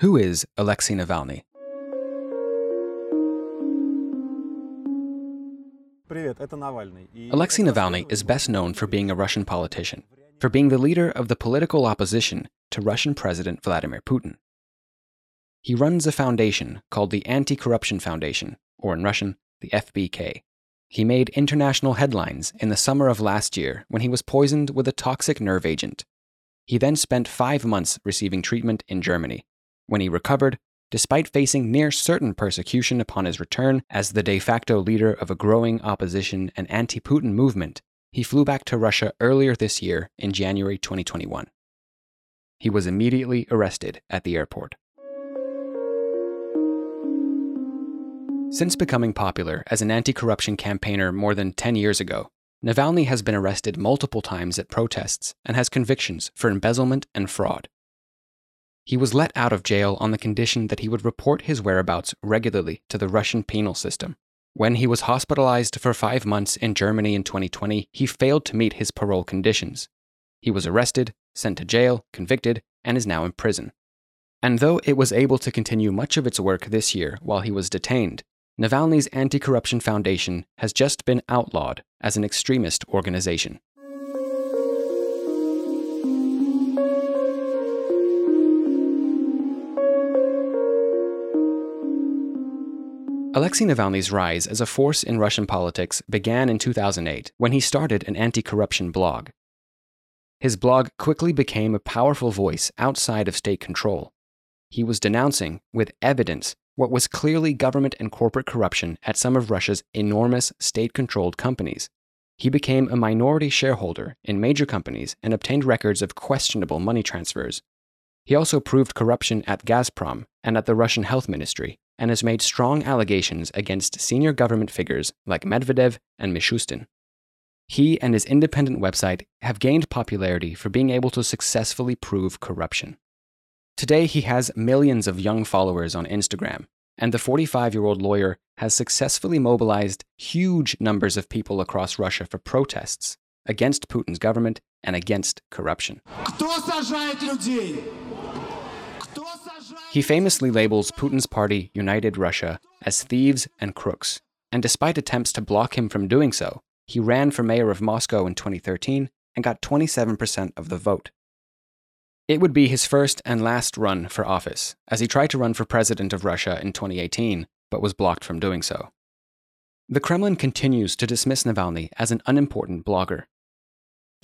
Who is Alexei Navalny? Alexei Navalny is best known for being a Russian politician, for being the leader of the political opposition to Russian President Vladimir Putin. He runs a foundation called the Anti Corruption Foundation, or in Russian, the FBK. He made international headlines in the summer of last year when he was poisoned with a toxic nerve agent. He then spent five months receiving treatment in Germany. When he recovered, despite facing near certain persecution upon his return as the de facto leader of a growing opposition and anti Putin movement, he flew back to Russia earlier this year in January 2021. He was immediately arrested at the airport. Since becoming popular as an anti corruption campaigner more than 10 years ago, Navalny has been arrested multiple times at protests and has convictions for embezzlement and fraud. He was let out of jail on the condition that he would report his whereabouts regularly to the Russian penal system. When he was hospitalized for five months in Germany in 2020, he failed to meet his parole conditions. He was arrested, sent to jail, convicted, and is now in prison. And though it was able to continue much of its work this year while he was detained, Navalny's Anti Corruption Foundation has just been outlawed as an extremist organization. Alexei Navalny's rise as a force in Russian politics began in 2008 when he started an anti corruption blog. His blog quickly became a powerful voice outside of state control. He was denouncing, with evidence, what was clearly government and corporate corruption at some of Russia's enormous state controlled companies. He became a minority shareholder in major companies and obtained records of questionable money transfers. He also proved corruption at Gazprom and at the Russian Health Ministry, and has made strong allegations against senior government figures like Medvedev and Mishustin. He and his independent website have gained popularity for being able to successfully prove corruption. Today, he has millions of young followers on Instagram, and the 45 year old lawyer has successfully mobilized huge numbers of people across Russia for protests against Putin's government and against corruption. He famously labels Putin's party, United Russia, as thieves and crooks, and despite attempts to block him from doing so, he ran for mayor of Moscow in 2013 and got 27% of the vote. It would be his first and last run for office, as he tried to run for president of Russia in 2018, but was blocked from doing so. The Kremlin continues to dismiss Navalny as an unimportant blogger.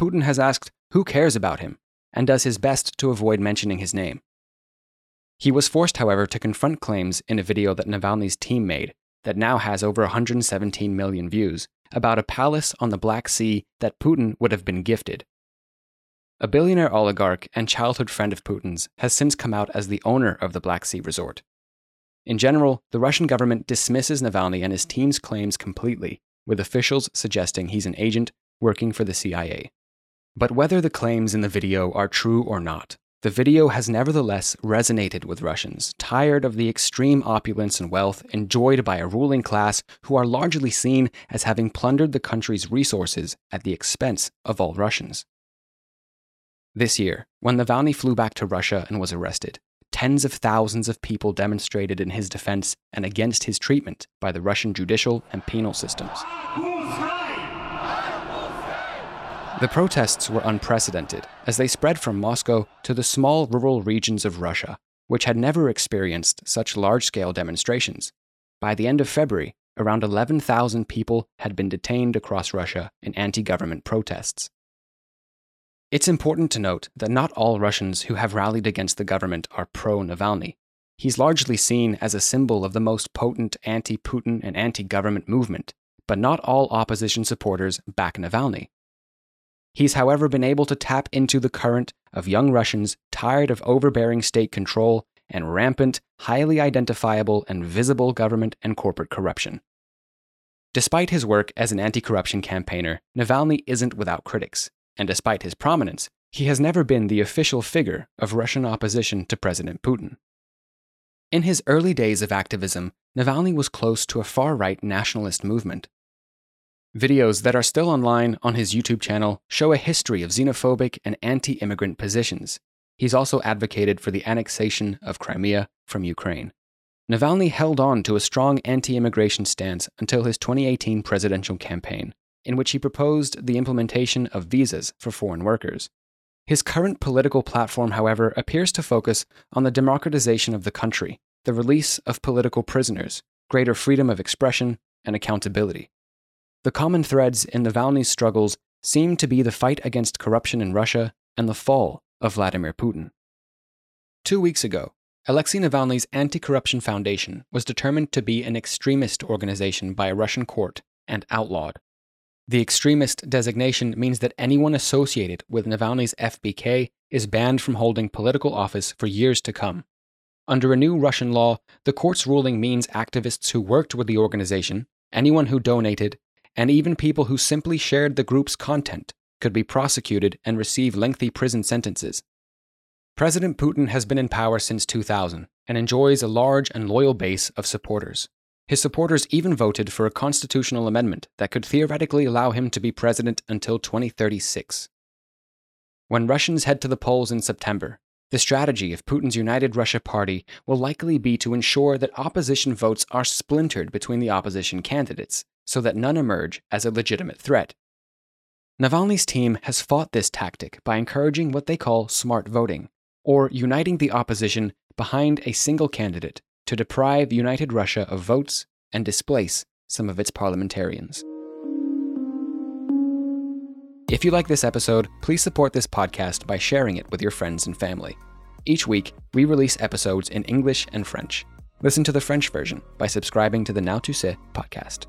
Putin has asked who cares about him, and does his best to avoid mentioning his name. He was forced, however, to confront claims in a video that Navalny's team made that now has over 117 million views about a palace on the Black Sea that Putin would have been gifted a billionaire oligarch and childhood friend of Putin's has since come out as the owner of the Black Sea resort. In general, the Russian government dismisses Navalny and his team's claims completely, with officials suggesting he's an agent working for the CIA. But whether the claims in the video are true or not, the video has nevertheless resonated with Russians, tired of the extreme opulence and wealth enjoyed by a ruling class who are largely seen as having plundered the country's resources at the expense of all Russians. This year, when Navalny flew back to Russia and was arrested, tens of thousands of people demonstrated in his defense and against his treatment by the Russian judicial and penal systems. The protests were unprecedented as they spread from Moscow to the small rural regions of Russia, which had never experienced such large scale demonstrations. By the end of February, around 11,000 people had been detained across Russia in anti government protests. It's important to note that not all Russians who have rallied against the government are pro Navalny. He's largely seen as a symbol of the most potent anti Putin and anti government movement, but not all opposition supporters back Navalny. He's, however, been able to tap into the current of young Russians tired of overbearing state control and rampant, highly identifiable, and visible government and corporate corruption. Despite his work as an anti corruption campaigner, Navalny isn't without critics and despite his prominence, he has never been the official figure of Russian opposition to President Putin. In his early days of activism, Navalny was close to a far right nationalist movement. Videos that are still online on his YouTube channel show a history of xenophobic and anti immigrant positions. he's also advocated for the annexation of Crimea from Ukraine. Navalny held on to a strong anti immigration stance until his 2018 presidential campaign, in which he proposed the implementation of visas for foreign workers. His current political platform, however, appears to focus on the democratization of the country, the release of political prisoners, greater freedom of expression, and accountability. The common threads in the Navalny's struggles seem to be the fight against corruption in Russia and the fall of Vladimir Putin. Two weeks ago, Alexei Navalny's Anti Corruption Foundation was determined to be an extremist organization by a Russian court and outlawed. The extremist designation means that anyone associated with Navalny's FBK is banned from holding political office for years to come. Under a new Russian law, the court's ruling means activists who worked with the organization, anyone who donated, and even people who simply shared the group's content could be prosecuted and receive lengthy prison sentences. President Putin has been in power since 2000 and enjoys a large and loyal base of supporters. His supporters even voted for a constitutional amendment that could theoretically allow him to be president until 2036. When Russians head to the polls in September, the strategy of Putin's United Russia Party will likely be to ensure that opposition votes are splintered between the opposition candidates so that none emerge as a legitimate threat. Navalny's team has fought this tactic by encouraging what they call smart voting, or uniting the opposition behind a single candidate to deprive United Russia of votes and displace some of its parliamentarians. If you like this episode, please support this podcast by sharing it with your friends and family. Each week, we release episodes in English and French. Listen to the French version by subscribing to the Now to Sais podcast.